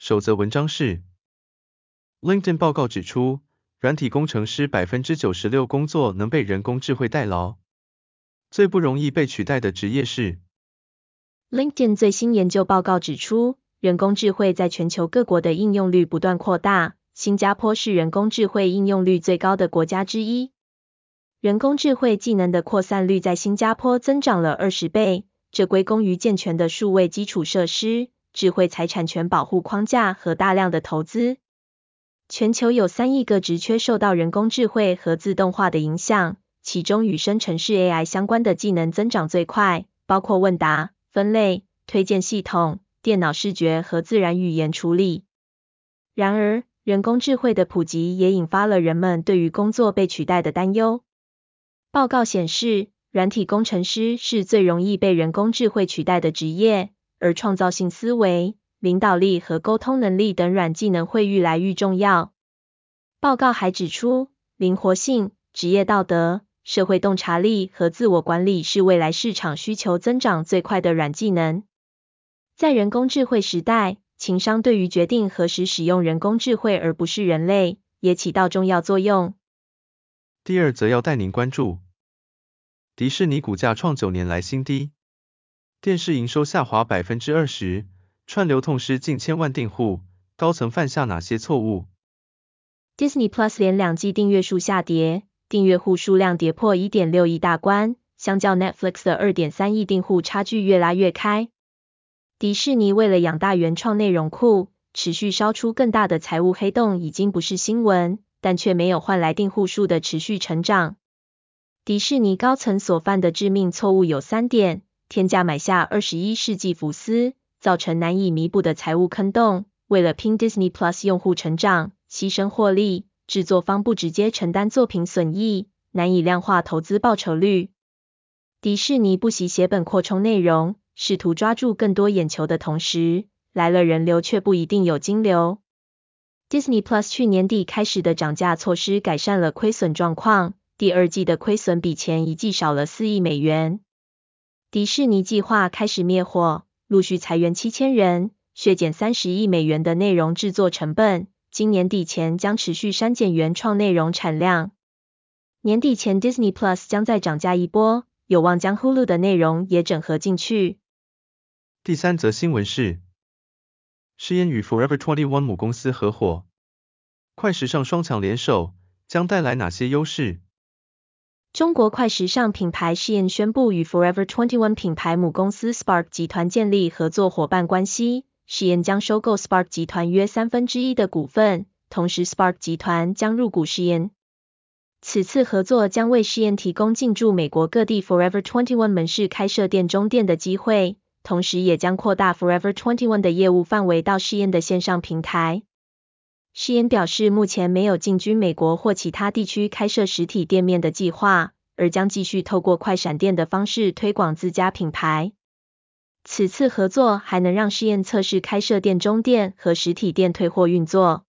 首则文章是：LinkedIn 报告指出，软体工程师百分之九十六工作能被人工智慧代劳，最不容易被取代的职业是。LinkedIn 最新研究报告指出，人工智慧在全球各国的应用率不断扩大，新加坡是人工智慧应用率最高的国家之一。人工智慧技能的扩散率在新加坡增长了二十倍，这归功于健全的数位基础设施、智慧财产权保护框架和大量的投资。全球有三亿个职缺受到人工智慧和自动化的影响，其中与生成式 AI 相关的技能增长最快，包括问答、分类、推荐系统、电脑视觉和自然语言处理。然而，人工智慧的普及也引发了人们对于工作被取代的担忧。报告显示，软体工程师是最容易被人工智慧取代的职业，而创造性思维、领导力和沟通能力等软技能会愈来愈重要。报告还指出，灵活性、职业道德、社会洞察力和自我管理是未来市场需求增长最快的软技能。在人工智慧时代，情商对于决定何时使用人工智慧而不是人类，也起到重要作用。第二则要带您关注，迪士尼股价创九年来新低，电视营收下滑百分之二十，串流痛失近千万订户，高层犯下哪些错误？Disney Plus 连两季订阅数下跌，订阅户数量跌破一点六亿大关，相较 Netflix 的二点三亿订户差距越拉越开。迪士尼为了养大原创内容库，持续烧出更大的财务黑洞已经不是新闻。但却没有换来订户数的持续成长。迪士尼高层所犯的致命错误有三点：天价买下二十一世纪福斯，造成难以弥补的财务坑洞；为了拼 Disney Plus 用户成长，牺牲获利；制作方不直接承担作品损益，难以量化投资报酬率。迪士尼不惜血本扩充内容，试图抓住更多眼球的同时，来了人流却不一定有金流。Disney Plus 去年底开始的涨价措施改善了亏损状况，第二季的亏损比前一季少了四亿美元。迪士尼计划开始灭火，陆续裁员七千人，削减三十亿美元的内容制作成本。今年底前将持续删减原创内容产量。年底前 Disney Plus 将再涨价一波，有望将 Hulu 的内容也整合进去。第三则新闻是。诗颜与 Forever 21母公司合伙，快时尚双强联手将带来哪些优势？中国快时尚品牌诗颜宣布与 Forever 21品牌母公司 Spark 集团建立合作伙伴关系，诗颜将收购 Spark 集团约三分之一的股份，同时 Spark 集团将入股诗颜。此次合作将为诗颜提供进驻美国各地 Forever 21门市开设店中店的机会。同时也将扩大 Forever 21的业务范围到诗颜的线上平台。诗颜表示，目前没有进军美国或其他地区开设实体店面的计划，而将继续透过快闪店的方式推广自家品牌。此次合作还能让试验测试开设店中店和实体店退货运作。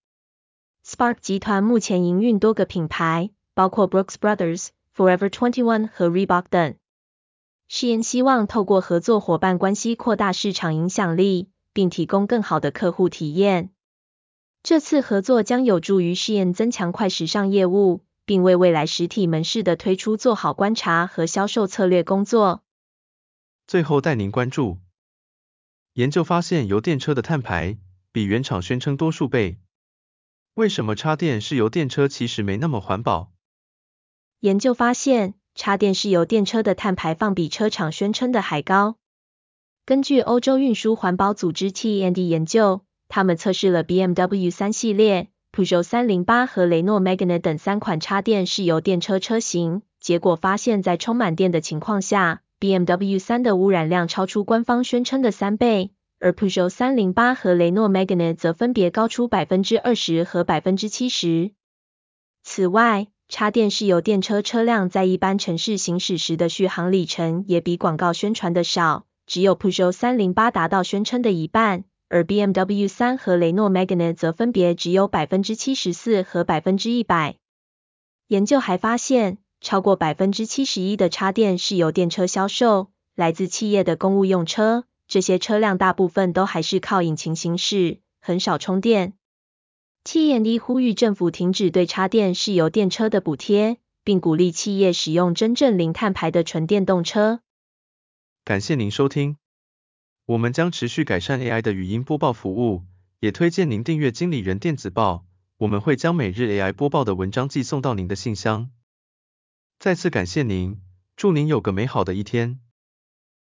Spark 集团目前营运多个品牌，包括 Brooks Brothers、Forever 21和 Reebok 等。试验希望透过合作伙伴关系扩大市场影响力，并提供更好的客户体验。这次合作将有助于试验增强快时尚业务，并为未来实体门市的推出做好观察和销售策略工作。最后带您关注，研究发现油电车的碳排比原厂宣称多数倍。为什么插电式油电车其实没那么环保？研究发现。插电式油电车的碳排放比车厂宣称的还高。根据欧洲运输环保组织 TND 研究，他们测试了 BMW 三系列、Peugeot 308和雷诺 Megane 等三款插电式油电车车型，结果发现，在充满电的情况下，BMW 3的污染量超出官方宣称的三倍，而 Peugeot 308和雷诺 Megane 则分别高出百分之二十和百分之七十。此外，插电式油电车车辆在一般城市行驶时的续航里程也比广告宣传的少，只有 Peugeot 308达到宣称的一半，而 BMW 3和雷诺 Megane 则分别只有百分之七十四和百分之一百。研究还发现，超过百分之七十一的插电式油电车销售来自企业的公务用车，这些车辆大部分都还是靠引擎行驶，很少充电。企业亦呼吁政府停止对插电式油电车的补贴，并鼓励企业使用真正零碳排的纯电动车。感谢您收听，我们将持续改善 AI 的语音播报服务，也推荐您订阅经理人电子报，我们会将每日 AI 播报的文章寄送到您的信箱。再次感谢您，祝您有个美好的一天。